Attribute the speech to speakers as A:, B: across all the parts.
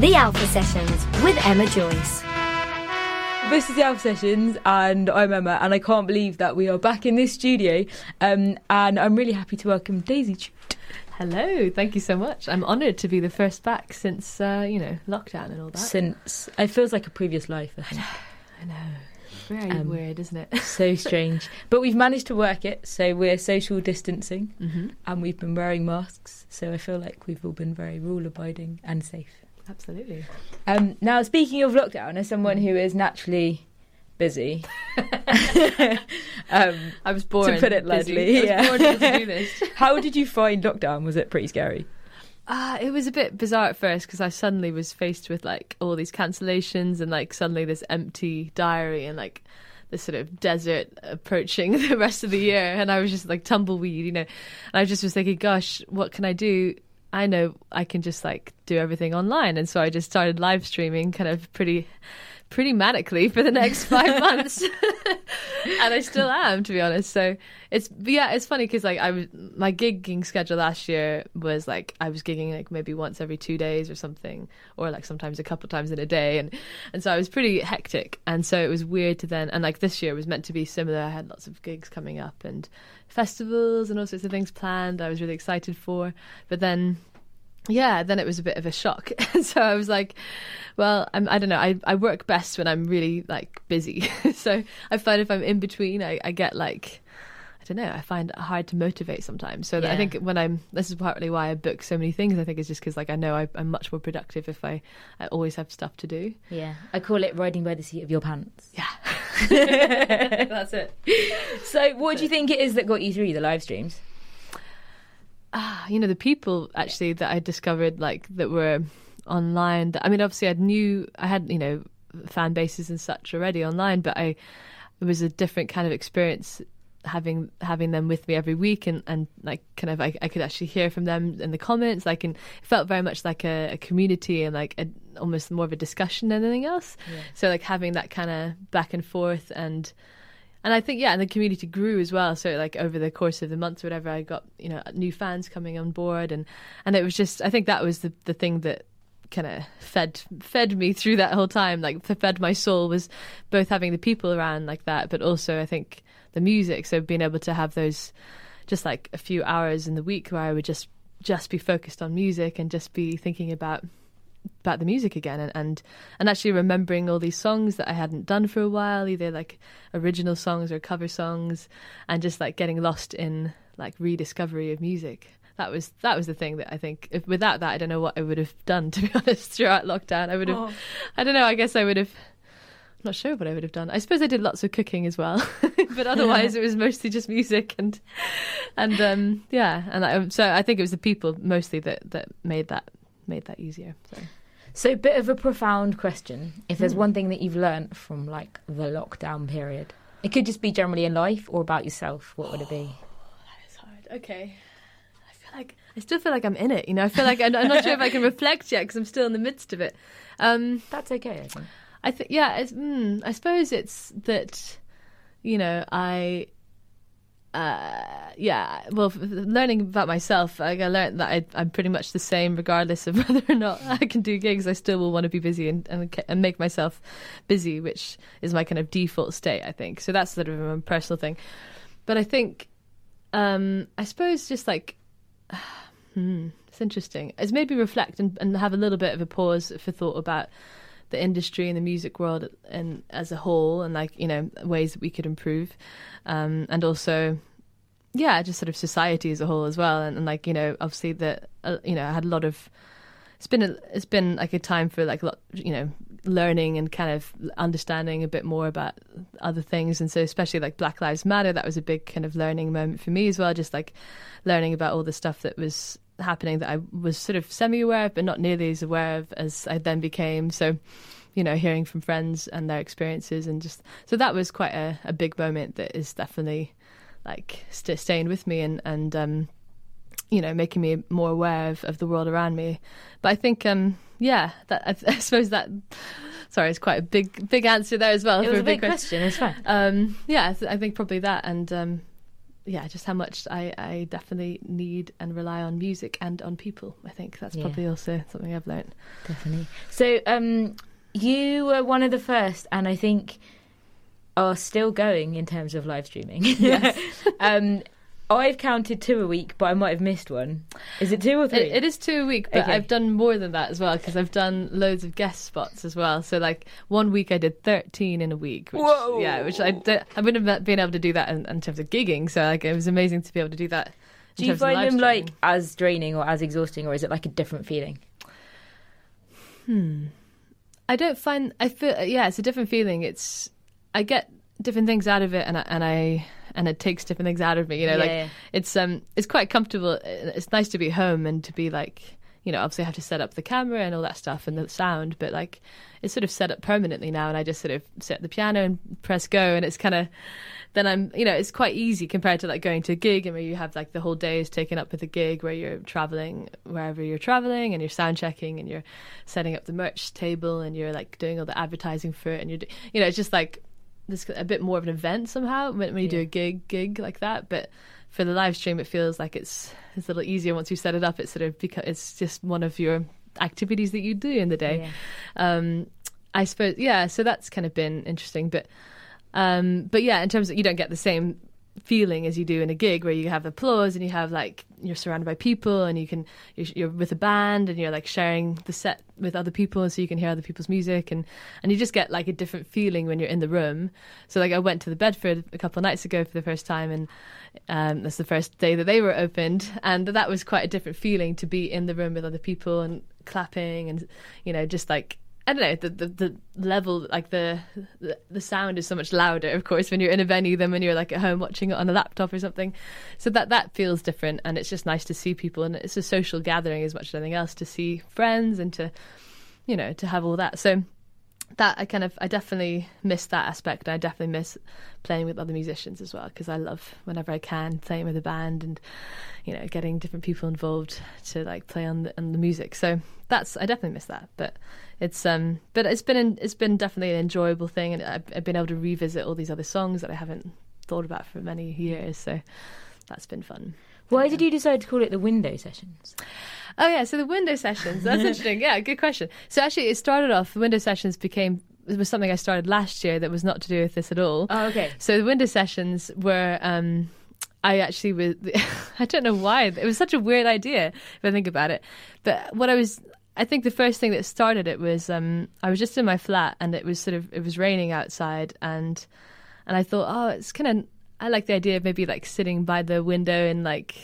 A: The Alpha Sessions with Emma Joyce.
B: This is the Alpha Sessions, and I'm Emma, and I can't believe that we are back in this studio. Um, and I'm really happy to welcome Daisy Chute.
C: Hello, thank you so much. I'm honoured to be the first back since uh, you know lockdown and all that.
B: Since it feels like a previous life, I think.
C: I know, very
B: Um,
C: weird, isn't it?
B: so strange, but we've managed to work it. So we're social distancing,
C: hmm
B: and we've been wearing masks. So I feel like we've all been very rule abiding and safe.
C: Absolutely.
B: Um, now, speaking of lockdown, as someone who is naturally busy, um,
C: I was born
B: put it lightly, yeah.
C: born able to do this.
B: how did you find lockdown? Was it pretty scary?
C: Uh, it was a bit bizarre at first because I suddenly was faced with like all these cancellations and like suddenly this empty diary and like this sort of desert approaching the rest of the year and I was just like tumbleweed, you know. And I just was thinking, gosh, what can I do? I know I can just like do everything online. And so I just started live streaming kind of pretty pretty manically for the next five months. And I still am to be honest. So it's yeah it's funny because like I was my gigging schedule last year was like I was gigging like maybe once every two days or something or like sometimes a couple times in a day. And and so I was pretty hectic. And so it was weird to then and like this year was meant to be similar. I had lots of gigs coming up and festivals and all sorts of things planned I was really excited for. But then yeah, then it was a bit of a shock. And so I was like, well, I'm, I don't know. I, I work best when I'm really like busy. so I find if I'm in between, I, I get like, I don't know, I find it hard to motivate sometimes. So that I think when I'm, this is partly why I book so many things. I think it's just because like I know I, I'm much more productive if I, I always have stuff to do.
B: Yeah, I call it riding by the seat of your pants.
C: Yeah. That's it.
B: So, what do you think it is that got you through the live streams?
C: Ah, you know, the people actually that I discovered like that were online. That, I mean, obviously, I knew I had you know fan bases and such already online, but I it was a different kind of experience having having them with me every week and and like kind of I, I could actually hear from them in the comments like and it felt very much like a, a community and like a, almost more of a discussion than anything else so like having that kind of back and forth and and I think yeah, and the community grew as well. So like over the course of the months, or whatever, I got you know new fans coming on board, and and it was just I think that was the the thing that kind of fed fed me through that whole time. Like fed my soul was both having the people around like that, but also I think the music. So being able to have those just like a few hours in the week where I would just just be focused on music and just be thinking about about the music again and, and and actually remembering all these songs that I hadn't done for a while, either like original songs or cover songs, and just like getting lost in like rediscovery of music. That was that was the thing that I think. If without that, I don't know what I would have done. To be honest, throughout lockdown, I would have. I don't know. I guess I would have. I'm not sure what I would have done. I suppose I did lots of cooking as well, but otherwise it was mostly just music and and um, yeah. And I, so I think it was the people mostly that that made that made that easier. So.
B: So, bit of a profound question. If there's one thing that you've learned from like the lockdown period, it could just be generally in life or about yourself. What would it be?
C: It's hard. Okay. I feel like I still feel like I'm in it. You know, I feel like I'm, I'm not sure if I can reflect yet because I'm still in the midst of it. Um,
B: That's okay. I think.
C: I think, yeah. It's, mm, I suppose it's that, you know, I. Uh, yeah, well, learning about myself, I learned that I, I'm pretty much the same, regardless of whether or not I can do gigs. I still will want to be busy and, and and make myself busy, which is my kind of default state. I think so. That's sort of a personal thing, but I think, um, I suppose, just like Hmm, it's interesting. It's made me reflect and, and have a little bit of a pause for thought about the industry and the music world and as a whole, and like you know ways that we could improve, um, and also, yeah, just sort of society as a whole as well. And, and like you know, obviously that uh, you know I had a lot of. It's been a, it's been like a time for like a lot, you know, learning and kind of understanding a bit more about other things and so especially like black lives matter that was a big kind of learning moment for me as well just like learning about all the stuff that was happening that I was sort of semi aware of but not nearly as aware of as I then became so you know hearing from friends and their experiences and just so that was quite a, a big moment that is definitely like st- staying with me and and um you know making me more aware of, of the world around me but I think um yeah that I, I suppose that sorry it's quite a big big answer there as well
B: It
C: for
B: was
C: a
B: a big
C: question
B: question. It's fine.
C: um, yeah, I th- I think probably that, and um, yeah, just how much I, I definitely need and rely on music and on people. I think that's
B: Yeah.
C: probably also something I've learned.
B: Definitely. So, um, you were one of the first, and I think are still going in terms of live streaming.
C: Yes.
B: um, I've counted two a week, but I might have missed one. Is it two or three?
C: It, it is two a week, but
B: Okay.
C: I've done more than that as well because I've done loads of guest spots as well. So like one week I did thirteen in a week. Which,
B: Whoa.
C: Yeah, which I I wouldn't have been able to do that in, in terms of gigging. So like it was amazing to be able to do that. in
B: Do you
C: terms of
B: find
C: live
B: them
C: streaming.
B: like as draining or as exhausting, or is it like a different feeling?
C: Hmm. I don't find. I feel. Yeah, it's a different feeling. It's. I get different things out of it, and I, and I and it takes different things out of me. You know,
B: Yeah,
C: like
B: yeah.
C: it's um it's quite comfortable. It's nice to be home and to be like you know obviously I have to set up the camera and all that stuff and the sound, but like it's sort of set up permanently now, and I just sort of set the piano and press go, and it's kind of then I'm you know it's quite easy compared to like going to a gig and where you have like the whole day is taken up with a gig where you're traveling wherever you're traveling and you're sound checking and you're setting up the merch table and you're like doing all the advertising for it and you're do- you know it's just like this a bit more of an event somehow when, when you do a gig gig like that but for the live stream it feels like it's it's a little easier once you set it up. It's sort of because it's just one of your activities that you do in the day.
B: Yeah.
C: um i suppose yeah so that's kind of been interesting but um but yeah in terms of you don't get the same feeling as you do in a gig where you have applause and you have like you're surrounded by people and you can you're, you're with a band and you're like sharing the set with other people and so you can hear other people's music and and you just get like a different feeling when you're in the room. So like i went to the bedford a couple nights ago for the first time and um, that's the first day that they were opened and that was quite a different feeling to be in the room with other people and clapping and you know just like I don't know the, the the level like the, the sound is so much louder of course when you're in a venue than when you're like at home watching it on a laptop or something. So that that feels different and it's just nice to see people and it's a social gathering as much as anything else to see friends and to you know to have all that. So that I kind of I definitely miss that aspect. I definitely miss playing with other musicians as well because I love whenever I can playing with a band and you know getting different people involved to like play on the, on the music. So that's I definitely miss that. But it's um but it's been an, it's been definitely an enjoyable thing and I've, I've been able to revisit all these other songs that I haven't thought about for many years. So that's been fun.
B: Why did you decide to call it the window sessions?
C: Oh yeah, so the window sessions. That's interesting. Yeah, good question. So actually, it started off. The window sessions became it was something I started last year that was not to do with this at all.
B: Oh, okay.
C: So the window sessions were. Um, I actually was. I don't know why. It was such a weird idea if I think about it. But what I was. I think the first thing that started it was um, I was just in my flat and it was sort of it was raining outside and and I thought oh it's kind of I like the idea of maybe like sitting by the window and like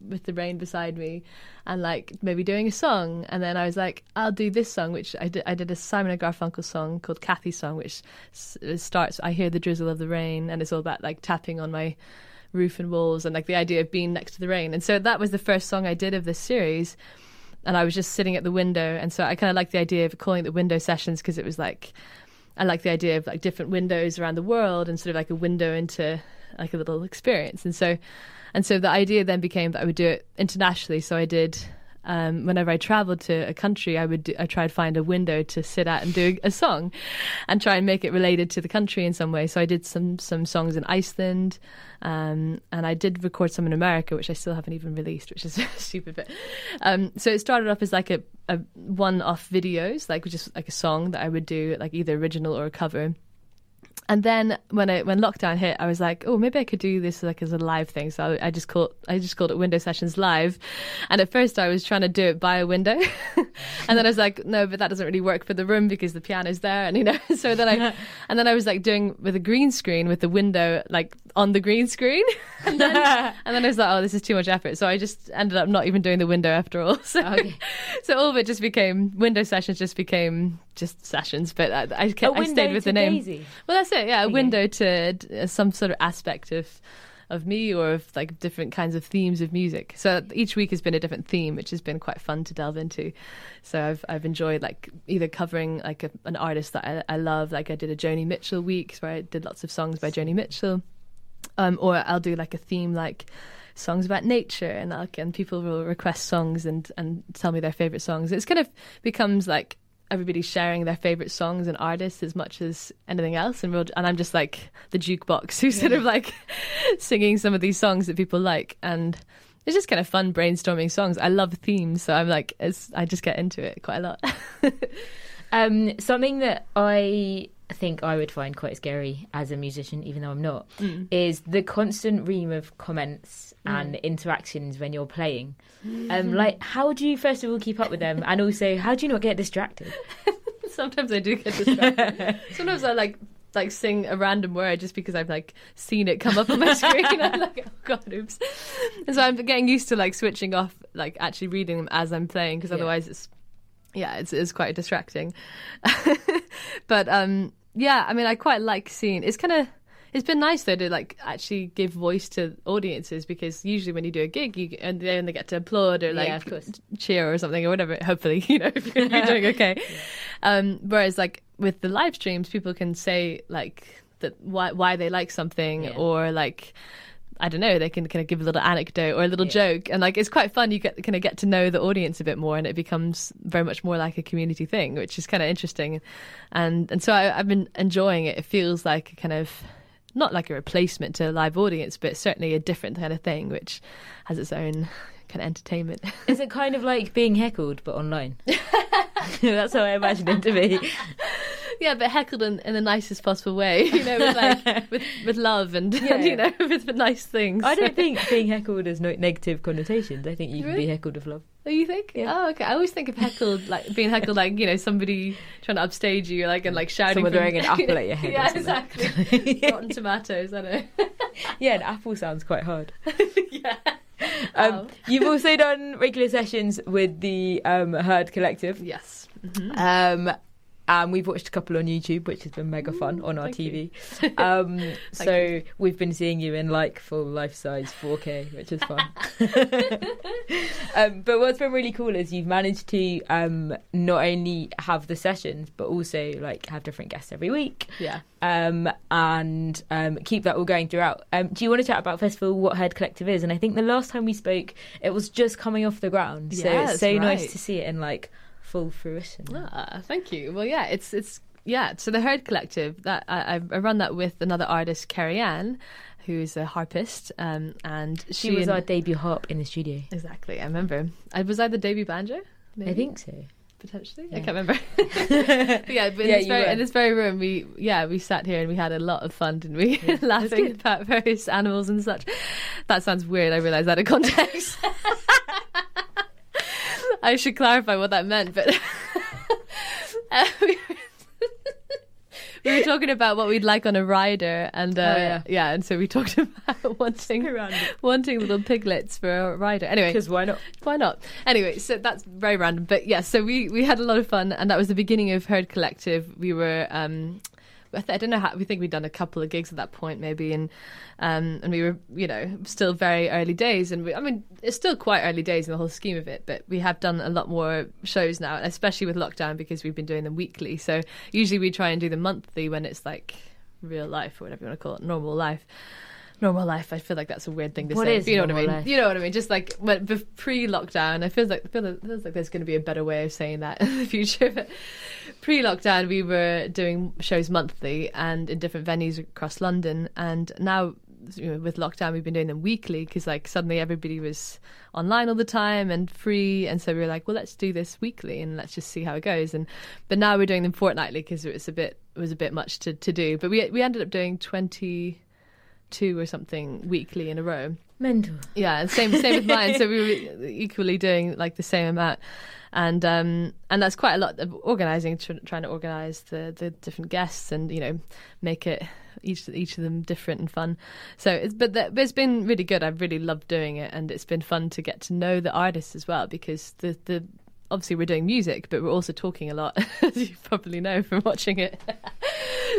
C: with the rain beside me and like maybe doing a song. And then I was like I'll do this song which I did I did a Simon and Garfunkel song called Kathy's song which starts I hear the drizzle of the rain and it's all about like tapping on my roof and walls and like the idea of being next to the rain. And so that was the first song I did of this series and I was just sitting at the window. And so I kind of like the idea of calling it the window sessions because it was like I like the idea of like different windows around the world and sort of like a window into like a little experience. And so, and so the idea then became that I would do it internationally. So I did. Um, whenever I traveled to a country, I would do, I tried to find a window to sit at and do a song, and try and make it related to the country in some way. So I did some some songs in Iceland, um, and I did record some in America, which I still haven't even released, which is stupid. But um, so it started off as like a, a one-off videos, like just like a song that I would do, like either original or a cover. And then when I when lockdown hit, I was like, oh, maybe I could do this like as a live thing. So I, I just called I just called it Window Sessions Live. And at first, I was trying to do it by a window, and then I was like, no, but that doesn't really work for the room because the piano's there, and you know. So then I and then I was like doing with a green screen with the window like on the green screen, and then and then I was like, oh, this is too much effort. So I just ended up not even doing the window after all. So
B: Okay.
C: so all of it just became window sessions. Just became just sessions, but I, I, kept, I stayed with the name.
B: Daisy.
C: Well, that's it. Yeah, a
B: Okay.
C: window to uh, some sort of aspect of of me or of like different kinds of themes of music. So each week has been a different theme, which has been quite fun to delve into. So I've I've enjoyed like either covering like a, an artist that I, I love, like I did a Joni Mitchell week where I did lots of songs by Joni Mitchell, um, or I'll do like a theme like songs about nature and I'll, and people will request songs and and tell me their favorite songs. It's kind of becomes like everybody's sharing their favorite songs and artists as much as anything else, and we'll, and I'm just like the jukebox who's sort of like singing some of these songs that people like, and it's just kind of fun brainstorming songs. I love themes, so I'm like, I just get into it quite a lot.
B: Um, something that I think I would find quite scary as a musician, even though I'm not,
C: Mm.
B: is the constant ream of comments and interactions when you're playing. Um, like, how do you first of all keep up with them, and also how do you not get distracted?
C: Sometimes I do get distracted. Sometimes I like like sing a random word just because I've like seen it come up on my screen. I'm like, oh god, oops. And so I'm getting used to like switching off, like actually reading them as I'm playing, because
B: Yeah.
C: otherwise it's yeah, it's it's quite distracting. but um, yeah, I mean, I quite like seeing. It's kind of. It's been nice though to like actually give voice to audiences because usually when you do a gig you and they only get to applaud or like
B: Yeah, of course.
C: cheer or something or whatever. Hopefully, you know, if you're, doing okay. Um, whereas like with the live streams, people can say like that why why they like something
B: Yeah.
C: or like I don't know, they can kind of give a little anecdote or a little
B: Yeah.
C: joke, and like it's quite fun. You get kind of get to know the audience a bit more, and it becomes very much more like a community thing, which is kind of interesting. And and so I, I've been enjoying it. It feels like a kind of not like a replacement to a live audience, but certainly a different kind of thing, which has its own kind of entertainment.
B: Is it kind of like being heckled but online? That's how I imagine it to be.
C: yeah, but heckled in, in the nicest possible way, you know, with like with with love and,
B: Yeah.
C: and you know with, with nice things.
B: I don't think being heckled has no negative connotations. I think you can be heckled with love.
C: Oh, you think?
B: Yeah.
C: Oh, okay. I always think of heckled like being heckled like you know somebody trying to upstage you like and like shouting.
B: Someone
C: from-
B: throwing an apple at your head
C: yeah, exactly. Rotten tomatoes. I don't know.
B: Yeah, an apple sounds quite hard.
C: yeah.
B: Um,
C: Wow.
B: You've also done regular sessions with the um, Herd Collective.
C: Yes. Mhm.
B: Um, and we've watched a couple on YouTube, which has been mega fun on our. TV. Um, so
C: you.
B: we've been seeing you in like full life size 4K, which is fun. um, but what's been really cool is you've managed to um, not only have the sessions, but also like have different guests every week.
C: Yeah.
B: Um, and um, keep that all going throughout. Um, do you want to chat about first of all what Herd Collective is? And I think the last time we spoke, it was just coming off the ground, so
C: Yes,
B: it's so nice to see it in like full fruition.
C: Ah, thank you. Well, yeah, it's it's yeah. So the Herd Collective that I, I run that with another artist, Carrie Ann, who is a harpist, um, and she,
B: She was
C: and-
B: our debut harp in the studio.
C: exactly. I remember. I was I the debut banjo.
B: I think so.
C: potentially.
B: Yeah.
C: I can't remember. But yeah, but in,
B: Yeah,
C: this very, in this very room, we yeah we sat here and we had a lot of fun, didn't we? Laughing
B: good.
C: about various animals and such. That sounds weird. I realise that in context. I should clarify what that meant, but uh, we, were, we were talking about what we'd like on a rider, and uh,
B: Oh, yeah.
C: and so we talked about wanting wanting little piglets for a rider. Anyway,
B: Because why not?
C: why not? Anyway, so that's very random, but yeah. So we we had a lot of fun, and that was the beginning of Herd Collective. We were. um I, don't know how we think we'd done a couple of gigs at that point, maybe, and um, and we were, you know, still very early days, and we, I mean, it's still quite early days in the whole scheme of it, but we have done a lot more shows now, especially with lockdown because we've been doing them weekly. So usually we try and do them monthly when it's like real life or whatever you want to call it, normal life. Normal life. I feel like that's a weird thing to
B: What
C: say.
B: is
C: you know what I mean?
B: life?
C: You know what I mean? Just like bef- pre-lockdown, I feel like feel like, feels like there's going to be a better way of saying that in the future. But pre-lockdown, we were doing shows monthly and in different venues across London, and now. You know, with lockdown, we've been doing them weekly because, like, suddenly everybody was online all the time and free, and so we were like, "Well, let's do this weekly and let's just see how it goes." And but now we're doing them fortnightly because it was a bit it was a bit much to, to do. But we we ended up doing twenty two or something weekly in a row.
B: Mental.
C: Yeah, same same with mine. So we were equally doing like the same amount, and um and that's quite a lot of organising, tr- trying to organise the the different guests and you know make it each each of them different and fun. So it's but, the, but it's been really good. I've really loved doing it, and it's been fun to get to know the artists as well because the the obviously we're doing music, but we're also talking a lot, as you probably know from watching it.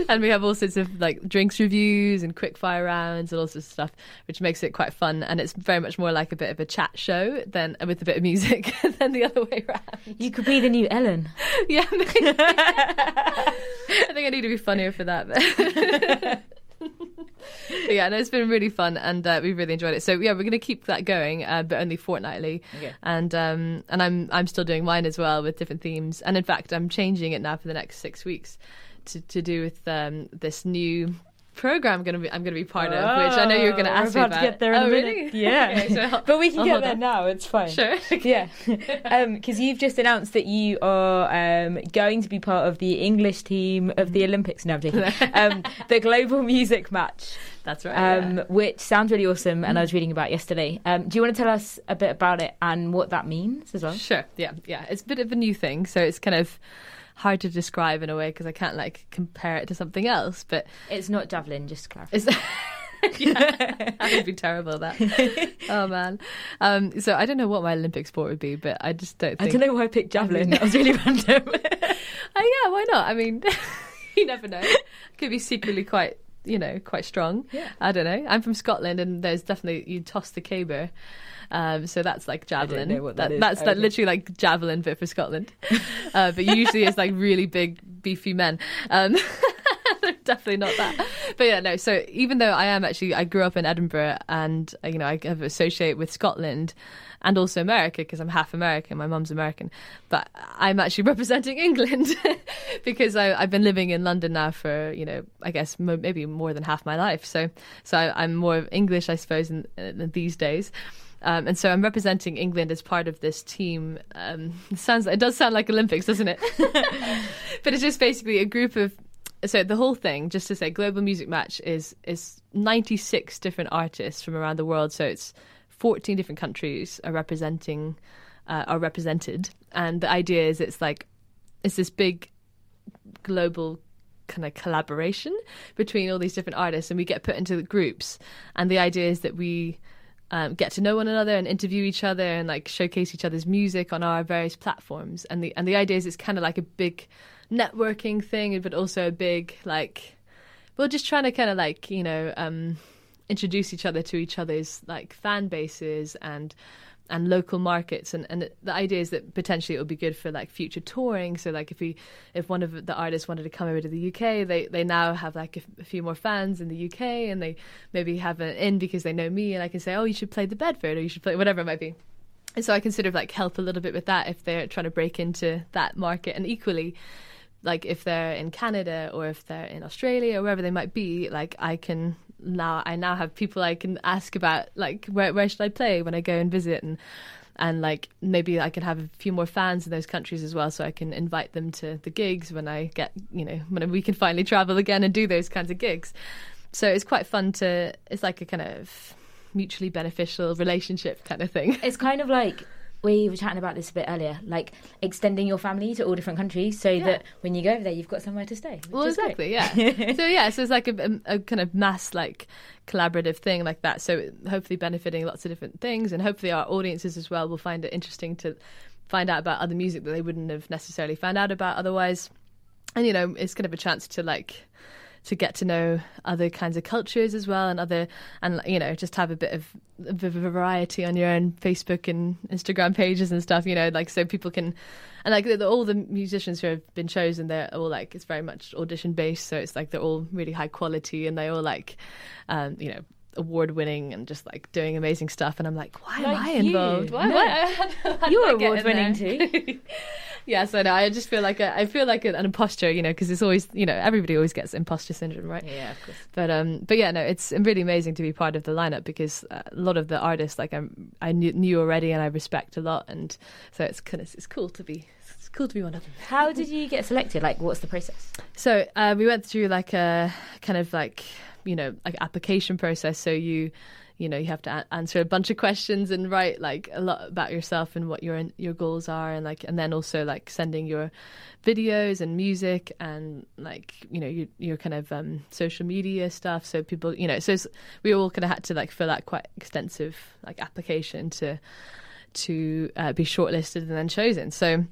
C: and we have all sorts of like drinks reviews and quick fire rounds and all sorts of stuff, which makes it quite fun. And it's very much more like a bit of a chat show than with a bit of music than the other way around.
B: You could be the new Ellen.
C: Yeah. I think I need to be funnier for that. But yeah, no, it's been really fun, and uh, we've really enjoyed it. So yeah, we're going to keep that going, uh, but only fortnightly.
B: Okay.
C: And um, and I'm I'm still doing mine as well with different themes, and in fact, I'm changing it now for the next six weeks to to do with um, this new program I'm gonna be I'm gonna be part of, which I know you're gonna
B: Oh,
C: ask
B: we're
C: me
B: about
C: about.
B: to get there in
C: oh,
B: a
C: really?
B: minute. Yeah,
C: Okay, so
B: but we can
C: I'll
B: get there
C: on.
B: now. It's fine.
C: Sure.
B: Yeah, because you've just announced that you are um, going to be part of the English team of the Olympics. No, I'm joking. um, the Global Music Match,
C: That's right.
B: um,
C: yeah.
B: which sounds really awesome, and I was reading about yesterday. Um, do you want to tell us a bit about it and what that means as well?
C: Sure. Yeah. Yeah. It's a bit of a new thing, so it's kind of hard to describe in a way because I can't like compare it to something else. But
B: It's not javelin, just to clarify.
C: yeah, that would be terrible. That. Oh man. Um. So I don't know what my Olympic sport would be, but I just don't
B: I don't know why I picked javelin. that was really random.
C: Oh yeah. Why not? I mean, you never know. Could be secretly quite. You know, quite strong.
B: Yeah.
C: I don't know. I'm from Scotland, and there's definitely you toss the caber, um, so that's like javelin.
B: that.
C: That's that
B: Okay.
C: literally like javelin, but for Scotland. uh, but usually it's like really big, beefy men. Um, definitely not that. But yeah, no. So even though I am actually, I grew up in Edinburgh, and uh, you know, I have associate with Scotland and also America because I'm half American. My mum's American, but I'm actually representing England because I, I've been living in London now for you know, I guess mo- maybe more than half my life. So, so I, I'm more English, I suppose, in, in these days. Um, and so I'm representing England as part of this team. Um, it sounds it does sound like Olympics, doesn't it? but it's just basically a group of. So the whole thing, just to say, Global Music Match is is 96 different artists from around the world. So it's 14 different countries are representing uh, are represented, and the idea is it's like it's this big global kind of collaboration between all these different artists, and we get put into groups. And the idea is that we um, get to know one another and interview each other and like showcase each other's music on our various platforms. And the and the idea is it's kind of like a big networking thing, but also a big like we're just trying to kind of like you know um, introduce each other to each other's like fan bases and and local markets and, and the idea is that potentially it would be good for like future touring. So like if we if one of the artists wanted to come over to the UK they they now have like a, a few more fans in the UK and they maybe have an in because they know me and I can say oh you should play the Bedford or you should play whatever it might be. And so I can sort of like help a little bit with that if they're trying to break into that market. And equally like if they're in Canada or if they're in Australia or wherever they might be, like I can now I now have people I can ask about like where where should I play when I go and visit and and like maybe I can have a few more fans in those countries as well so I can invite them to the gigs when I get you know when we can finally travel again and do those kinds of gigs. So it's quite fun to it's like a kind of mutually beneficial relationship kind of thing.
B: It's kind of like we were chatting about this a bit earlier, like extending your family to all different countries, so that when you go over there, you've got somewhere to stay.
C: Well,
B: is great.
C: exactly, yeah. so yeah, so it's like a, a, a kind of mass like collaborative thing like that. So hopefully benefiting lots of different things, and hopefully our audiences as well will find it interesting to find out about other music that they wouldn't have necessarily found out about otherwise. And you know, it's kind of a chance to like to get to know other kinds of cultures as well and other and you know just have a bit of a bit of variety on your own Facebook and Instagram pages and stuff you know like so people can and like the, the, all the musicians who have been chosen they're all like it's very much audition based so it's like they're all really high quality and they all like um you know award winning and just like doing amazing stuff and I'm like why am
B: Like
C: I
B: you.
C: involved why,
B: No.
C: why
B: You're
C: I
B: award winning too.
C: Yes, I know. I just feel like a, I feel like an imposter, you know, because it's always, you know, everybody always gets imposter syndrome, right?
B: Yeah, of course.
C: But um, but yeah, no, it's really amazing to be part of the lineup because uh, a lot of the artists, like I'm, I knew, knew already and I respect a lot, and so it's kind of it's cool to be it's cool to be one of them.
B: How did you get selected? Like, what's the process?
C: So uh, we went through like a kind of like you know like application process. So you you know you have to a- answer a bunch of questions and write like a lot about yourself and what your your goals are and like and then also like sending your videos and music and like you know your your kind of um, social media stuff. So people you know so we all kind of had to like fill out quite extensive like application to to uh, be shortlisted and then chosen. So.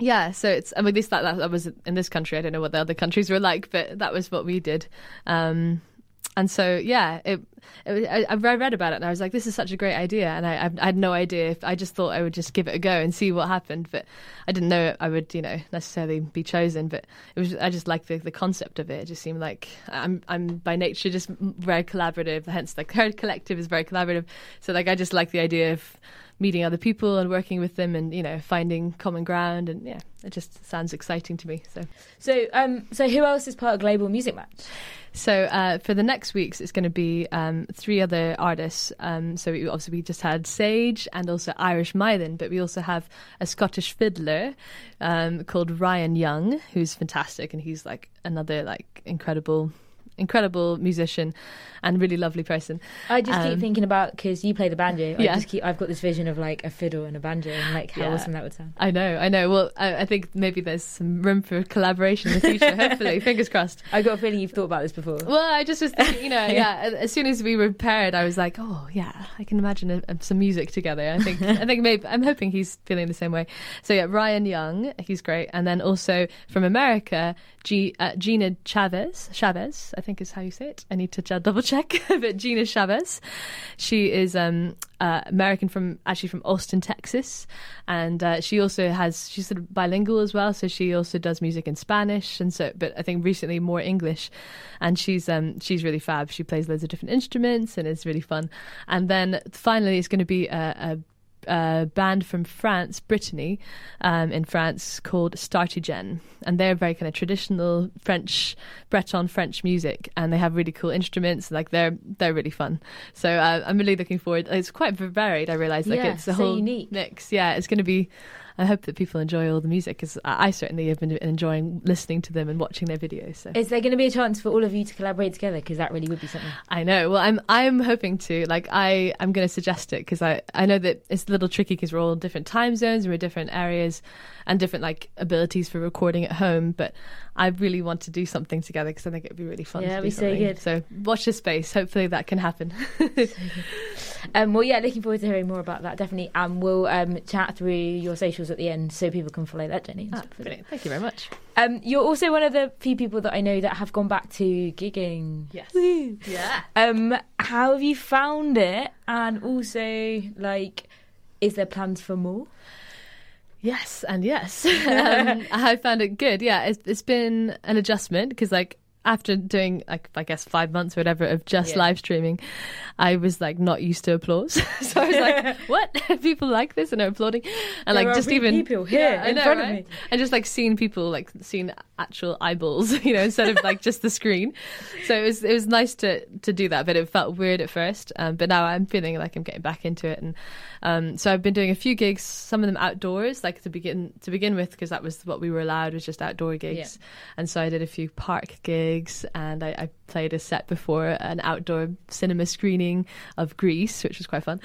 C: Yeah, so it's. I mean, at least that, that that was in this country. I don't know what the other countries were like, but that was what we did. Um, and so yeah, it, it, I, I read about it and I was like, this is such a great idea, and I, I had no idea. If, I just thought I would just give it a go and see what happened, but I didn't know I would, you know, necessarily be chosen. But it was I just like the, the concept of it. It just seemed like I'm I'm by nature just very collaborative. Hence, her collective is very collaborative. So like I just like the idea of meeting other people and working with them and you know finding common ground and yeah it just sounds exciting to me so
B: so um so who else is part of global music match
C: so uh, for the next weeks, it's going to be um, three other artists. Um, so we, obviously we just had Sage and also Irish Mythen, but we also have a Scottish fiddler um, called Ryan Young, who's fantastic, and he's like another like incredible incredible musician and really lovely person.
B: I just um, keep thinking about because you play the banjo. I
C: yeah.
B: just keep. I've got this vision of like a fiddle and a banjo and like how yeah. awesome that would sound.
C: I know, I know. Well, I, I, think maybe there's some room for collaboration in the future. hopefully, fingers crossed.
B: I got a feeling you've thought about this before.
C: Well, I just was, thinking, you know, yeah. As soon as we were paired, I was like, oh yeah, I can imagine a, a, some music together. I think, I think maybe I'm hoping he's feeling the same way. So yeah, Ryan Young, he's great, and then also from America, G, uh, Gina Chavez, Chavez, I think is how you say it. I need to double check, but Gina Chavez, she is um, uh, American from actually from Austin, Texas, and uh, she also has she's sort of bilingual as well. So she also does music in Spanish, and so but I think recently more English, and she's um, she's really fab. She plays loads of different instruments and it's really fun. And then finally, it's going to be a, a a band from France, Brittany, um, in France called Startijenn, and they're very kind of traditional French, Breton French music, and they have really cool instruments. Like they're they're really fun. So uh, I'm really looking forward. It's quite varied. I realise like
B: yeah,
C: it's a
B: so
C: whole
B: unique.
C: mix. Yeah, it's going to be. I hope that people enjoy all the music because I certainly have been enjoying listening to them and watching their videos. So.
B: Is there going to be a chance for all of you to collaborate together? Because that really would be something.
C: I know. Well, I'm I'm hoping to. Like I I'm going to suggest it because I I know that it's a little tricky because we're all in different time zones and we're different areas and different like abilities for recording at home. But I really want to do something together because I think it'd be really fun.
B: Yeah,
C: to
B: be
C: so
B: good.
C: So watch this space. Hopefully that can happen.
B: so um, well, yeah, looking forward to hearing more about that. Definitely, and um, we'll um, chat through your socials at the end so people can follow that journey.
C: Ah, brilliant! Thank you very much.
B: Um, you're also one of the few people that I know that have gone back to gigging.
C: Yes.
B: Woo.
C: Yeah.
B: Um, how have you found it? And also, like, is there plans for more?
C: Yes, and yes. um, I found it good. Yeah, it's, it's been an adjustment because, like, after doing like I guess five months or whatever of just yeah. live streaming, I was like not used to applause. so I was like, "What? people like this and are applauding?" And
B: there
C: like just even
B: people here
C: yeah,
B: in
C: know,
B: front
C: right?
B: of me,
C: and just like seeing people like seeing actual eyeballs, you know, instead of like just the screen. So it was it was nice to to do that, but it felt weird at first. Um, but now I'm feeling like I'm getting back into it, and um, so I've been doing a few gigs, some of them outdoors, like to begin to begin with, because that was what we were allowed was just outdoor gigs,
B: yeah.
C: and so I did a few park gigs, and I, I played a set before an outdoor cinema screening of Grease, which was quite fun.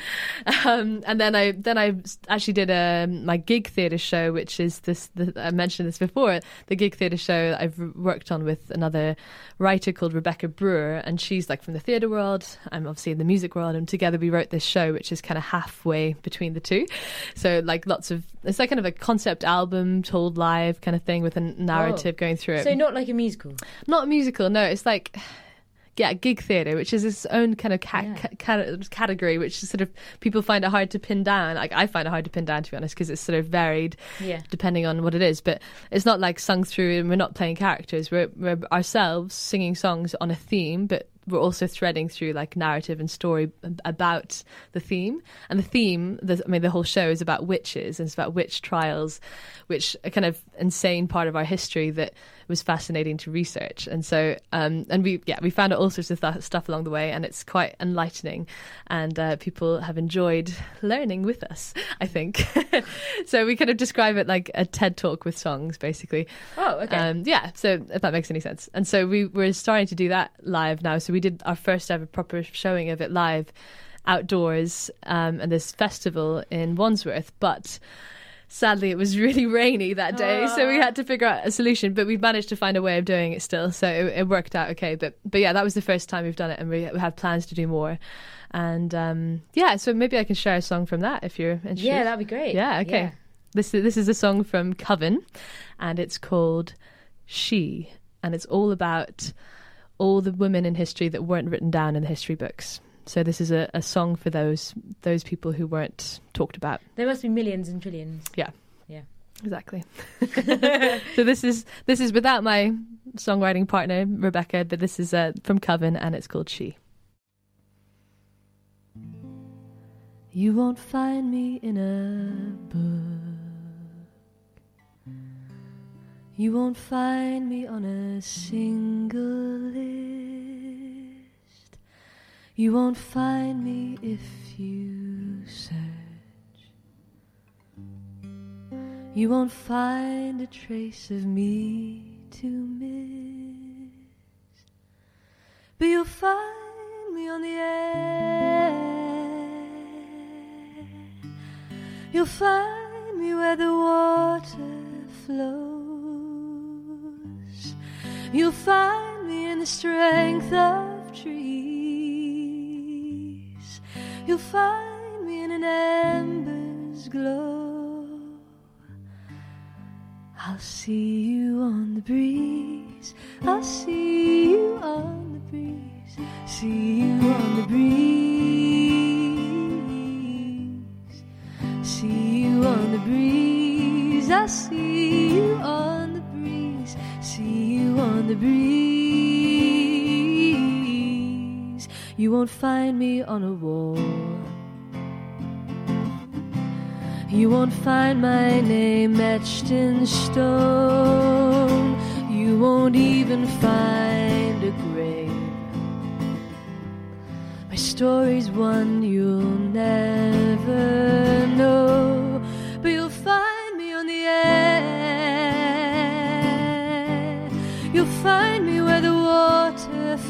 C: Um, and then I then I actually did a my gig theatre show, which is this. The, I mentioned this before. The gig theatre show that I've worked on with another writer called Rebecca Brewer, and she's like from the theatre world. I'm obviously in the music world, and together we wrote this show, which is kind of halfway between the two. So like lots of it's like kind of a concept album told live kind of thing with a oh. narrative
B: oh.
C: going through it.
B: So not like a musical.
C: Not a musical. No, it's like yeah, gig theatre, which is its own kind of ca-
B: Yeah.
C: ca- ca- category, which is sort of people find it hard to pin down. Like I find it hard to pin down, to be honest, because it's sort of varied
B: Yeah.
C: depending on what it is. But it's not like sung through, and we're not playing characters. We're, we're ourselves singing songs on a theme, but we're also threading through like narrative and story about the theme. And the theme, the, I mean, the whole show is about witches and it's about witch trials, which a kind of insane part of our history that was fascinating to research. And so, um, and we, yeah, we found out all sorts of th- stuff along the way, and it's quite enlightening. And uh, people have enjoyed learning with us, I think. so we kind of describe it like a TED talk with songs, basically.
B: Oh, okay.
C: Um, yeah, so if that makes any sense. And so we we're starting to do that live now. So we did our first ever proper showing of it live outdoors um, at this festival in Wandsworth, but. Sadly, it was really rainy that day, so we had to figure out a solution. But we've managed to find a way of doing it still, so it, it worked out okay. But but yeah, that was the first time we've done it, and we, we have plans to do more. And um, yeah, so maybe I can share a song from that if you're interested.
B: yeah, that'd be great.
C: Yeah, okay. This this is a song from Coven, and it's called "She," and it's all about all the women in history that weren't written down in the history books. So this is a, a song for those those people who weren't talked about.
B: There must be millions and trillions.
C: Yeah.
B: Yeah.
C: Exactly. so this is this is without my songwriting partner Rebecca, but this is uh, from Coven and it's called She. You won't find me in a book. You won't find me on a single list. You won't find me if you search. You won't find a trace of me to miss. But you'll find me on the air. You'll find me where the water flows. You'll find me in the strength of trees. You'll find me in an ember's glow. I'll see you on the breeze. I'll see you on the breeze. See you on the breeze. See you on the breeze. I see on the breeze. You won't find me on a wall. You won't find my name etched in stone. You won't even find a grave. My story's one you'll never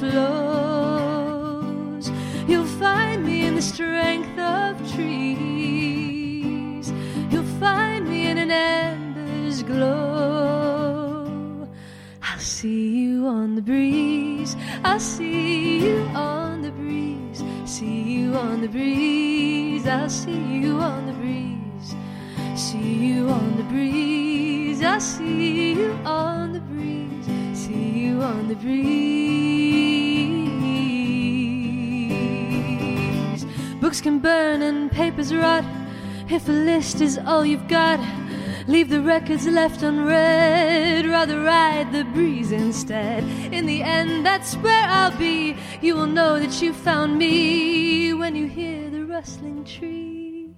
C: flows. You'll find me in the strength of trees. You'll find me in an ember's glow. I'll see you on the breeze. I'll see you on the breeze. See you on the breeze. I'll see you on the breeze. See you on the breeze. I'll see you on the breeze. See you on the breeze. Books can burn and papers rot. If a list is all you've got, leave the records left unread. Rather ride the breeze instead. In the end, that's where I'll be. You will know that you found me when you hear the rustling trees.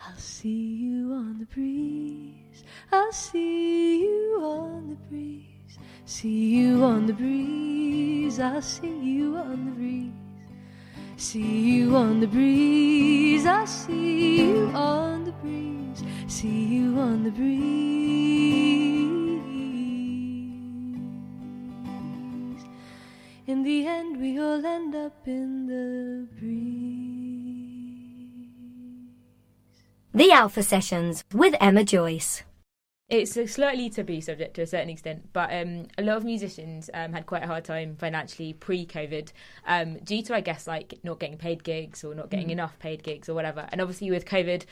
C: I'll see you on the breeze. I'll see you on the breeze. See you on the breeze. I'll see you on the breeze. See you on the breeze. I'll see you on the breeze. See you on the breeze. In the end, we all end up in the breeze.
A: The Alpha Sessions with Emma Joyce.
B: It's a slightly taboo subject to a certain extent, but um, a lot of musicians um, had quite a hard time financially pre-COVID um, due to, I guess, like not getting paid gigs or not getting enough paid gigs or whatever. And obviously, with COVID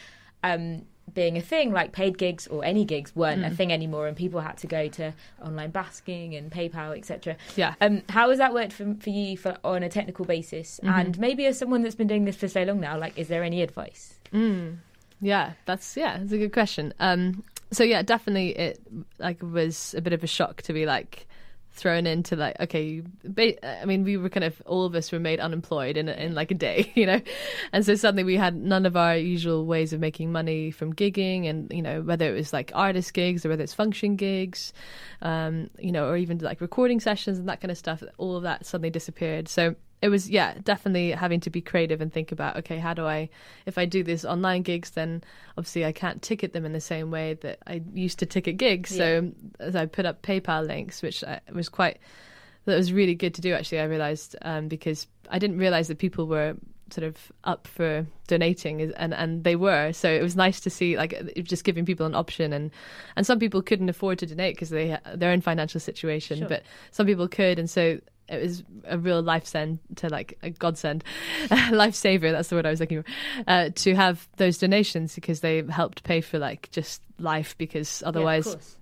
B: um, being a thing, like paid gigs or any gigs weren't a thing anymore, and people had to go to online basking and PayPal, etc.
C: Yeah.
B: Um, how has that worked for, for you for, on a technical basis? And maybe as someone that's been doing this for so long now, like, is there any advice?
C: Yeah, that's yeah, that's a good question. Um, so yeah, definitely it like was a bit of a shock to be like thrown into like okay, I mean we were kind of all of us were made unemployed in in like a day, you know, and so suddenly we had none of our usual ways of making money from gigging, and you know whether it was like artist gigs or whether it's function gigs, um, you know, or even like recording sessions and that kind of stuff. All of that suddenly disappeared. So it was yeah definitely having to be creative and think about okay how do i if i do these online gigs then obviously i can't ticket them in the same way that i used to ticket gigs. So as i put up paypal links which I, was quite that was really good to do actually i realized um, because i didn't realize that people were sort of up for donating and and they were. So it was nice to see like just giving people an option and and some people couldn't afford to donate because they their own financial situation
B: Sure.
C: but some people could. And so it was a real life send to like a godsend, lifesaver. That's the word I was looking for. Uh, to have those donations because they helped pay for like just life because
B: Yeah, of
C: otherwise
B: course.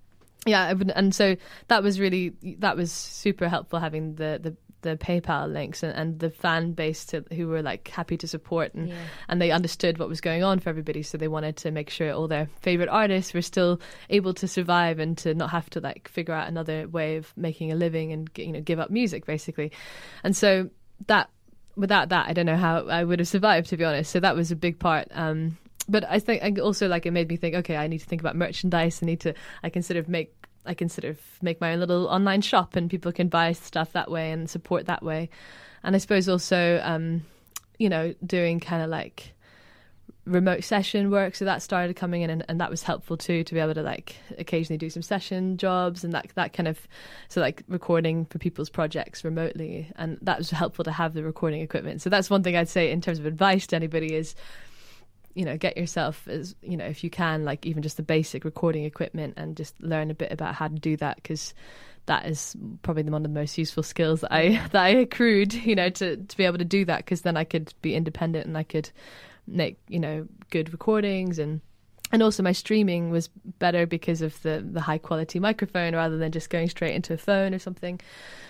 C: yeah, and so that was really that was super helpful having the the, the PayPal links and, and the fan base to, who were like happy to support and
B: Yeah.
C: and they understood what was going on for everybody, so they wanted to make sure all their favorite artists were still able to survive and to not have to like figure out another way of making a living and you know give up music basically, and so that without that, I don't know how I would have survived to be honest. So that was a big part. Um, but I think I also like it made me think. Okay, I need to think about merchandise. I need to. I can sort of make. I can sort of make my own little online shop, and people can buy stuff that way and support that way. And I suppose also, um, you know, doing kind of like remote session work. So that started coming in, and, and that was helpful too to be able to like occasionally do some session jobs and that that kind of so like recording for people's projects remotely, and that was helpful to have the recording equipment. So that's one thing I'd say in terms of advice to anybody is you know get yourself as you know if you can like even just the basic recording equipment and just learn a bit about how to do that because that is probably one of the most useful skills that I that I accrued you know to to be able to do that because then I could be independent and I could make you know good recordings and and also my streaming was better because of the the high quality microphone rather than just going straight into a phone or something.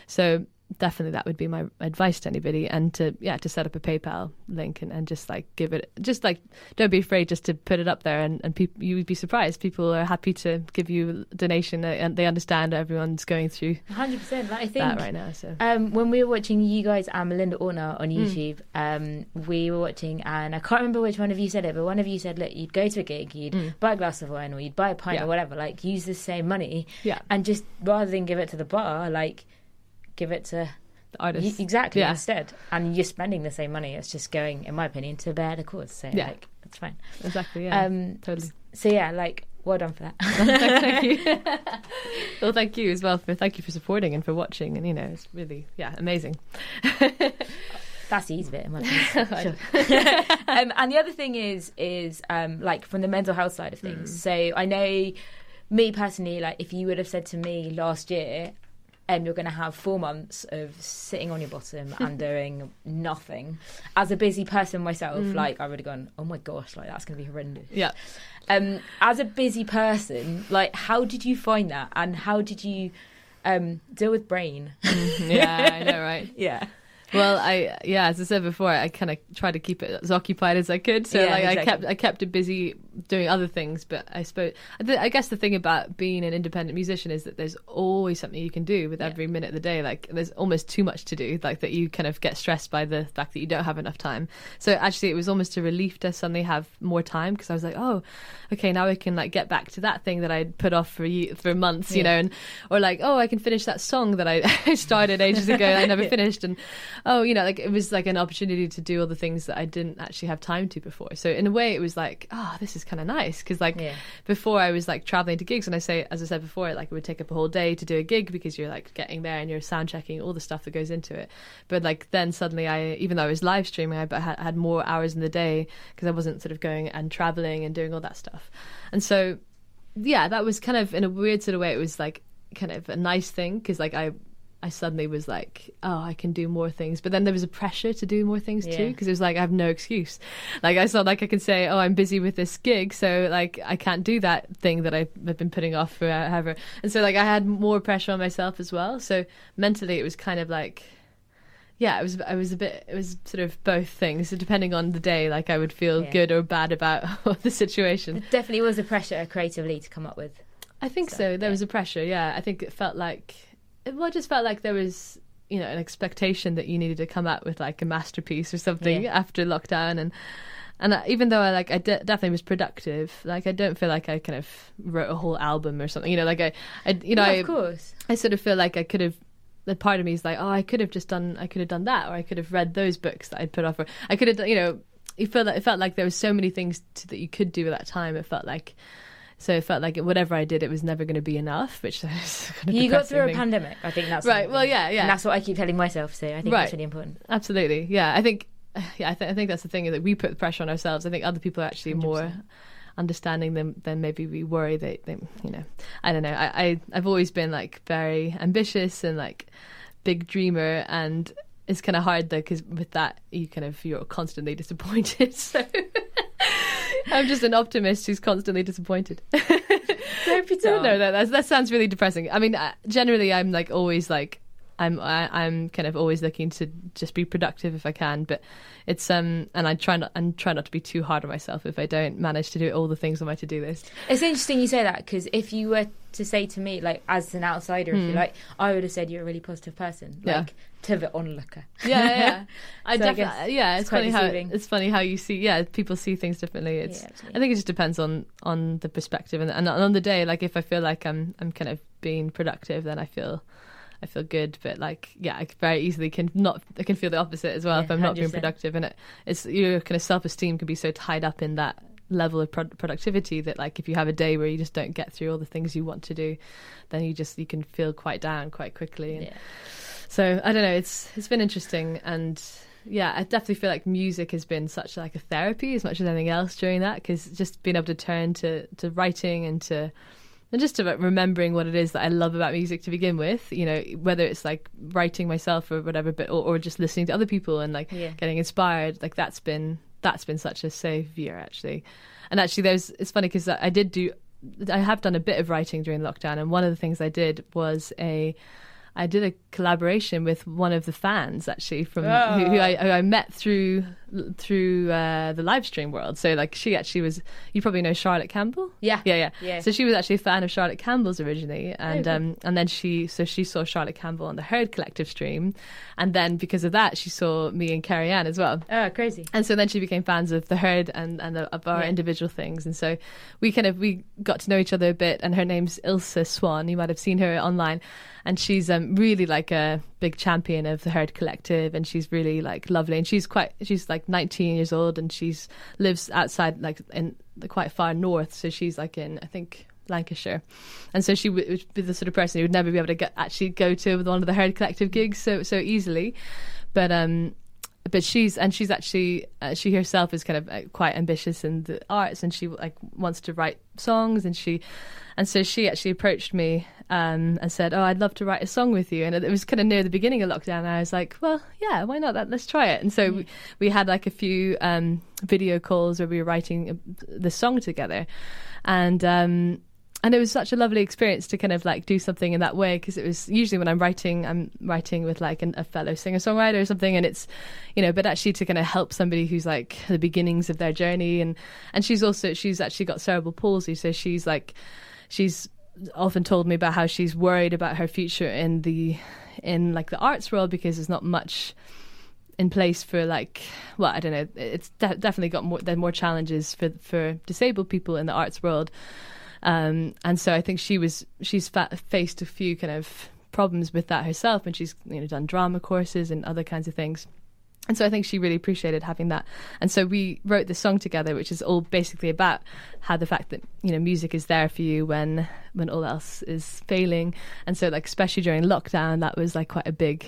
C: So definitely that would be my advice to anybody and to yeah to set up a paypal link and, and just like give it just like don't be afraid just to put it up there and, and people you would be surprised people are happy to give you a donation uh, and they understand everyone's going through
B: 100%. Like, I think
C: that right now so
B: Um, when we were watching you guys and Melinda Orner on
C: Hmm.
B: YouTube, um, we were watching, and I can't remember which one of you said it, but one of you said, "Look, you'd go to a gig, you'd buy a glass of wine, or you'd buy a pint.
C: Yeah.
B: or whatever. Like, use the same money,
C: yeah
B: and just rather than give it to the bar, like, give it to
C: the artists
B: y- exactly
C: yeah
B: instead. And you're spending the same money. It's just going, in my opinion, to bear the cause. So,
C: Yeah.
B: like, it's fine.
C: exactly yeah
B: um,
C: totally
B: So yeah, like, well done for that.
C: thank you. well, thank you as well for thank you for supporting and for watching, and you know it's really yeah amazing.
B: That's the easy bit, in my opinion. Sure. um, and the other thing is, is um, like from the mental health side of things. So I know, me personally, like if you would have said to me last year, um, you're going to have four months of sitting on your bottom and doing nothing. As a busy person myself, like I would have gone, oh my gosh, like that's going to be horrendous.
C: Yeah,
B: Um, as a busy person, like how did you find that, and how did you um, deal with brain?
C: yeah, I know, right?
B: yeah.
C: Well, I yeah, as I said before, I kind of tried to keep it as occupied as I could. So
B: Yeah,
C: like I kept I kept it busy doing other things. But I suppose I, guess the thing about being an independent musician is that there's always something you can do with
B: Yeah.
C: every minute of the day. Like there's almost too much to do. Like that you kind of get stressed by the fact that you don't have enough time. So actually, it was almost a relief to suddenly have more time because I was like, oh, okay, now I can like get back to that thing that I'd put off for for months, you know, and or like, oh, I can finish that song that I started ages ago and I never finished, and oh, you know, like it was like an opportunity to do all the things that I didn't actually have time to before. So in a way, it was like, oh, this is kind of nice because like
B: Yeah.
C: before I was like traveling to gigs, and I say, as I said before, like it would take up a whole day to do a gig because you're like getting there and you're sound checking all the stuff that goes into it. But like then suddenly, I even though I was live streaming, I but had, had more hours in the day because I wasn't sort of going and traveling and doing all that stuff, and so yeah, that was kind of in a weird sort of way. It was like kind of a nice thing because like I. I suddenly was like, oh, I can do more things. But then there was a pressure to do more things too because it was like I have no excuse. Like I felt like I can say, oh, I'm busy with this gig, so like I can't do that thing that I've been putting off forever. And so like I had more pressure on myself as well. So mentally, it was kind of like. Yeah, it was. I was a bit. It was sort of both things. So depending on the day, like I would feel
B: Yeah.
C: good or bad about the situation.
B: It definitely was a pressure creatively to come up with.
C: I think
B: So,
C: so. There
B: yeah.
C: was a pressure. Yeah, I think it felt like well, it just felt like there was you know an expectation that you needed to come out with like a masterpiece or something
B: Yeah.
C: after lockdown and. And I- even though I like, I de- definitely was productive. Like, I don't feel like I kind of wrote a whole album or something. You know, like I, I you know,
B: yeah,
C: I,
B: of course.
C: I sort of feel like I could have. The part of me is like, oh, I could have just done, I could have done that, or I could have read those books that I'd put off, or I could have, done, you know, you felt that it felt like there was so many things to, that you could do at that time. It felt like, so it felt like whatever I did, it was never going to be enough, which is kind of
B: You got through a pandemic. I think that's
C: Right, well, yeah, yeah.
B: And that's what I keep telling myself. So I think
C: Right.
B: that's really important.
C: Absolutely, yeah. I think, yeah, I, th- I think that's the thing is that we put the pressure on ourselves. I think other people are actually more
B: 100%.
C: understanding than than maybe we worry. They, they you know, I don't know. I, I I've always been like very ambitious and like big dreamer, and it's kind of hard though because with that you kind of you're constantly disappointed. So I'm just an optimist who's constantly disappointed.
B: Therapy
C: No,
B: time.
C: no, no, that's, that sounds really depressing. I mean, uh, generally, I'm like always like, I'm I, I'm kind of always looking to just be productive if I can, but it's um, and I try not and try not to be too hard on myself if I don't manage to do all the things on my to do list.
B: It's interesting you say that because if you were to say to me, like as an outsider, if you
C: Hmm.
B: like, I would have said you're a really positive person,
C: Yeah.
B: like to the onlooker.
C: Yeah, yeah, yeah. I
B: So
C: definitely, yeah. It's,
B: it's
C: funny how it's funny how you see. Yeah, people see things differently. It's.
B: Yeah,
C: I think it just depends on on the perspective and, and on the day. Like if I feel like I'm I'm kind of being productive, then I feel I feel good. But like yeah, I very easily can not. I can feel the opposite as well if I'm not being productive, and it, it's your kind of self esteem can be so tied up in that level of pro- productivity that like if you have a day where you just don't get through all the things you want to do then you just you can feel quite down quite quickly and
B: Yeah.
C: so I don't know. It's it's been interesting, and yeah, I definitely feel like music has been such like a therapy as much as anything else during that because just being able to turn to to writing and to and just about remembering what it is that I love about music to begin with. You know, whether it's like writing myself or whatever, but or, or just listening to other people and like
B: Yeah.
C: getting inspired. Like that's been that's been such a savior actually. And actually, there's it's funny because I did do I have done a bit of writing during lockdown, and one of the things I did was a I did a collaboration with one of the fans actually from who, who, ah. I, who I met through through uh, the live stream world. So like she actually was. You probably know Charlotte Campbell.
B: Yeah.
C: Yeah, yeah,
B: Yeah.
C: So she was actually a fan of Charlotte Campbell's originally, and
B: cool.
C: um, and then she so she saw Charlotte Campbell on the Herd Collective stream, and then because of that she saw me and Carrie Ann as well.
B: Oh, crazy.
C: And so then she became fans of the herd and, and of our
B: Yeah.
C: individual things. And so we kind of we got to know each other a bit. And her name's Ilse Swan. You might have seen her online. And she's um, really like a big champion of the herd collective. And she's really like lovely. And she's quite she's like 19 years old and she's lives outside like in the quite far north. So she's like in I think Lancashire, and so she would be the sort of person who would never be able to get, actually go to one of the herd collective gigs so so easily. But um, but she's and she's actually uh, she herself is kind of uh, quite ambitious in the arts and she like wants to write songs and she and so she actually approached me um, and said oh i'd love to write a song with you. And it was kind of near the beginning of lockdown and i was like well yeah why not? That let's try it. And so we, we had like a few um, video calls where we were writing uh, the song together. And um, and it was such a lovely experience to kind of like do something in that way because it was usually when I'm writing, I'm writing with like an, a fellow singer songwriter or something, and it's you know, but actually to kind of help somebody who's like the beginnings of their journey, and and she's also she's actually got cerebral palsy, so she's like she's often told me about how she's worried about her future in the in like the arts world because there's not much in place for like well I don't know it's de- definitely got more there more challenges for for disabled people in the arts world um, and so I think she was she's fa- faced a few kind of problems with that herself, and she's you know done drama courses and other kinds of things. And so I think she really appreciated having that. And so we wrote this song together, which is all basically about how the fact that you know music is there for you when when all else is failing. And so like especially during lockdown, that was like quite a big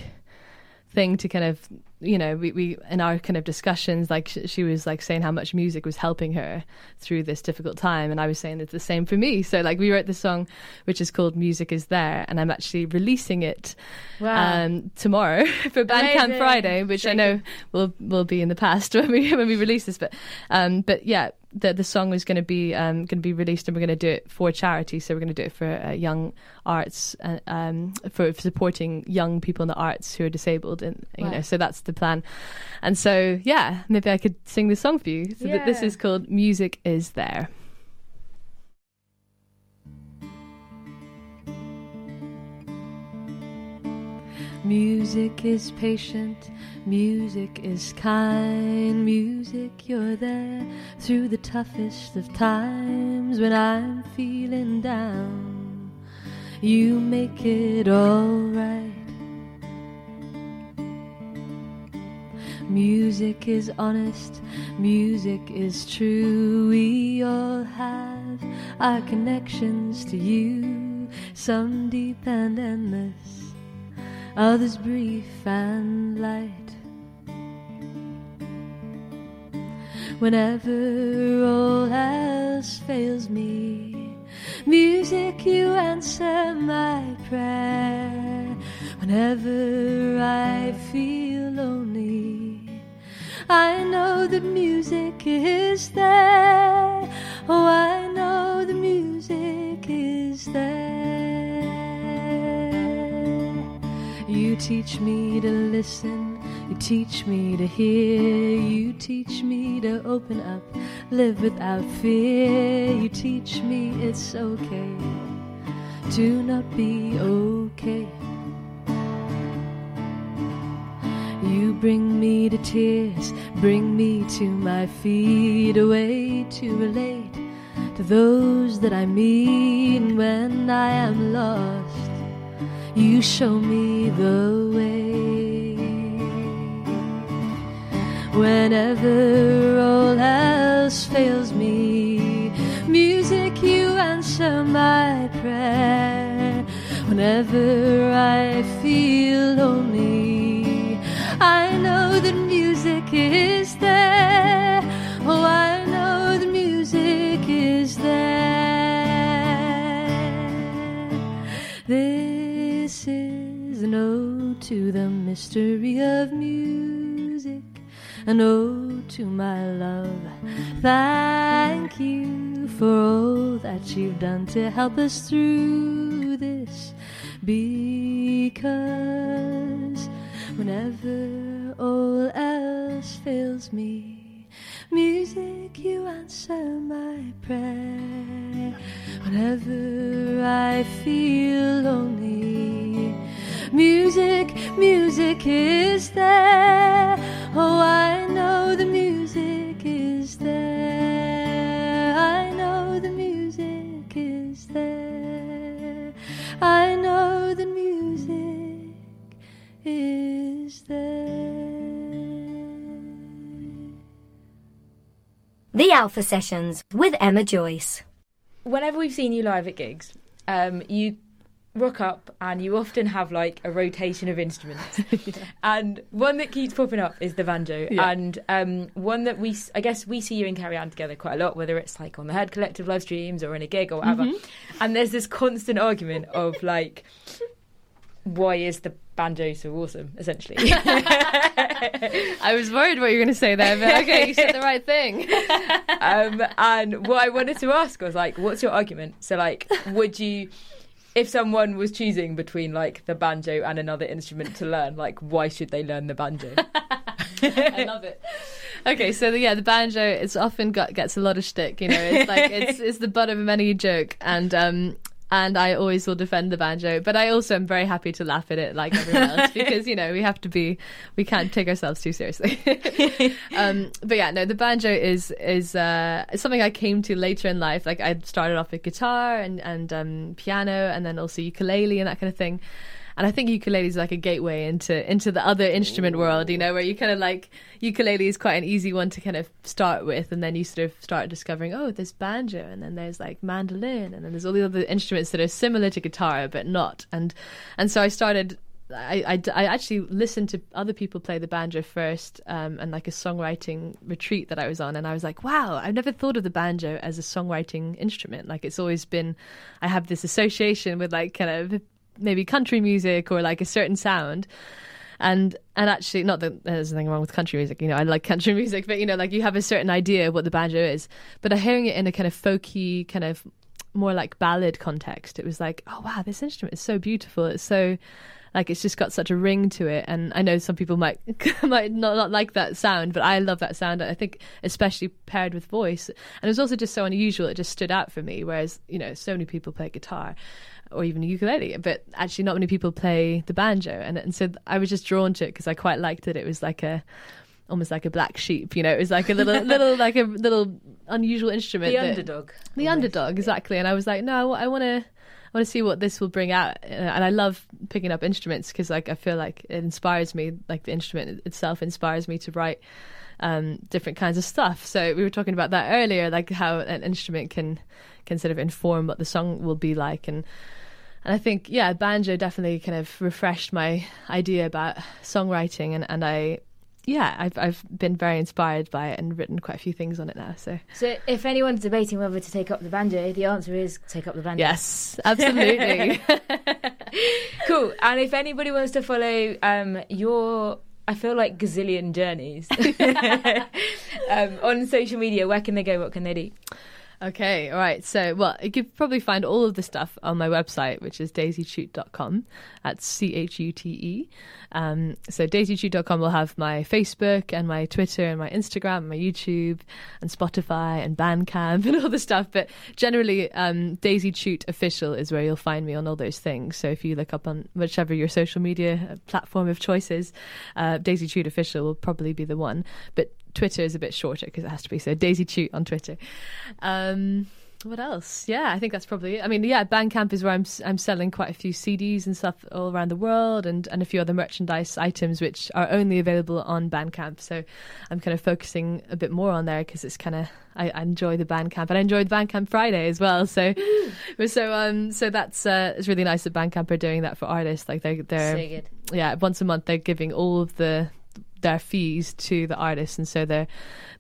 C: thing to kind of you know we, we in our kind of discussions like sh- she was like saying how much music was helping her through this difficult time. And i was saying it's the same for me. So like we wrote this song which is called music is there and i'm actually releasing it
B: Wow.
C: um, tomorrow for bandcamp friday which i know will will be in the past when we when we release this. But um but yeah the the song is going to be um going to be released and we're going to do it for charity. So we're going to do it for uh, young arts uh, um for, for supporting young people in the arts who are disabled and you
B: Wow.
C: know so that's the plan. And so yeah maybe i could sing this song for you. So th- this is called music is there. Music is patient, music is kind, music, you're there through the toughest of times when I'm feeling down. You make it alright. Music is honest, music is true. We all have our connections to you, some deep and endless, others brief and light. Whenever all else fails me, music, you answer my prayer. Whenever I feel lonely, I know that music is there. Oh, I know the music is there. You teach me to listen, you teach me to hear, you teach me to open up, live without fear. You teach me it's okay to not be okay. You bring me to tears, bring me to my feet, a way to relate to those that I meet. When I am lost, you show me the way. Whenever all else fails me, music, you answer my prayer. Whenever I feel lonely, I know that music is there. Oh, I know the music is there. This is an ode to the mystery of music, an ode to my love. Thank you for all that you've done to help us through this. Because whenever all else fails me, music, you answer my prayer. Whenever I feel lonely, music, music is there. Oh, I know the music is there. I know the music is there. I know is there.
A: The Alpha Sessions with Emma Joyce.
B: Whenever we've seen you live at gigs, um, you rock up and you often have like a rotation of instruments. And one that keeps popping up is the banjo.
C: Yeah.
B: And um, one that we, i guess we see you and Carrie Ann together quite a lot, whether it's like on the Herd Collective live streams or in a gig or whatever. And there's this constant argument of like, why is the banjo are awesome, essentially?
C: I was worried what you were going to say there, but okay, you said the right thing.
B: um, and what I wanted to ask was like, what's your argument? So, like, would you, if someone was choosing between like the banjo and another instrument to learn, like, why should they learn the banjo?
C: I love it. Okay, so the, yeah, the banjo it's often got gets a lot of shtick. You know, it's like it's it's the butt of many a joke, and um and I always will defend the banjo, but I also am very happy to laugh at it like everyone else because you know we have to be we can't take ourselves too seriously. um, but yeah, no, the banjo is is uh, something I came to later in life. Like I started off with guitar and and um, piano, and then also ukulele and that kind of thing. And I think ukulele is like a gateway into into the other instrument world, you know, where you kind of like ukulele is quite an easy one to kind of start with, and then you sort of start discovering, oh, there's banjo, and then there's like mandolin, and then there's all the other instruments that are similar to guitar but not. And and so I started. I, I, I actually listened to other people play the banjo first, um, and like a songwriting retreat that I was on, and I was like, wow, I've never thought of the banjo as a songwriting instrument. Like it's always been, I have this association with like kind of maybe country music or like a certain sound. And and actually not that there's anything wrong with country music you know i like country music but you know like you have a certain idea of what the banjo is. But hearing it in a kind of folky kind of more like ballad context it was like oh wow this instrument is so beautiful. It's so like it's just got such a ring to it. And i know some people might might not, not like that sound but i love that sound i think especially paired with voice. And it was also just so unusual it just stood out for me whereas you know so many people play guitar or even a ukulele, but actually not many people play the banjo, and and so I was just drawn to it because I quite liked it. It was like a almost like a black sheep, you know. It was like a little little like a little unusual instrument.
B: the
C: that-
B: underdog.
C: the
B: almost.
C: underdog, exactly. And I was like, no, I want to. I want to see what this will bring out, Uh, and I love picking up instruments because, like, I feel like it inspires me. Like the instrument itself inspires me to write um, different kinds of stuff. So we were talking about that earlier, like how an instrument can can sort of inform what the song will be like, and and I think yeah, banjo definitely kind of refreshed my idea about songwriting, and and I yeah, I've I've been very inspired by it and written quite a few things on it now. So
B: So, if anyone's debating whether to take up the banjo, the answer is take up the banjo.
C: yes, absolutely.
B: Cool. And if anybody wants to follow um, your, I feel like gazillion journeys um, on social media, where can they go? What can they do?
C: Okay, all right. So, well, you could probably find all of the stuff on my website, which is daisychute.com. That's C H U T E. Um, so, daisychute.com will have my Facebook and my Twitter and my Instagram, and my YouTube and Spotify and Bandcamp and all the stuff. But generally, um, Daisy Chute Official is where you'll find me on all those things. So, if you look up on whichever your social media platform of choice is, uh, Daisy Chute Official will probably be the one. But Twitter is a bit shorter because it has to be so Daisy Chute on Twitter. Um, what else? Yeah, I think that's probably it. I mean, yeah, Bandcamp is where I'm I'm selling quite a few CDs and stuff all around the world, and and a few other merchandise items which are only available on Bandcamp. So I'm kind of focusing a bit more on there because it's kind of I, I, enjoy the Bandcamp and I enjoyed Bandcamp Friday as well. So so um so that's uh, it's really nice that Bandcamp are doing that for artists. Like they they're
B: so
C: yeah once a month they're giving all of the their fees to the artists, and so they're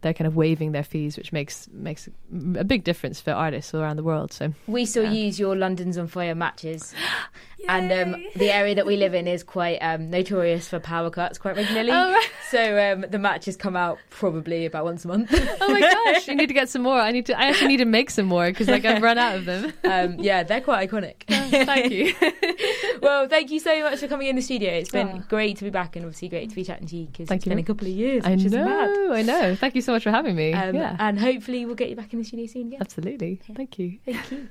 C: they're kind of waiving their fees, which makes makes a big difference for artists all around the world. So
B: we still yeah. use your London's on Fire matches, and um, the area that we live in is quite um, notorious for power cuts quite regularly. Oh, right. So um, the matches come out probably about once a month.
C: oh my gosh! You need to get some more. I need to. I actually need to make some more because like I've run out of them.
B: Um, yeah, they're quite iconic.
C: Oh, thank you.
B: well, thank you so much for coming in the studio. It's been oh. great to be back, and obviously great to be chatting to you because it's you. been a couple of years.
C: I know. I know. Thank you so much for having me.
B: Um, yeah. And hopefully we'll get you back in the studio soon again.
C: Absolutely. Okay. Thank you.
B: Thank you.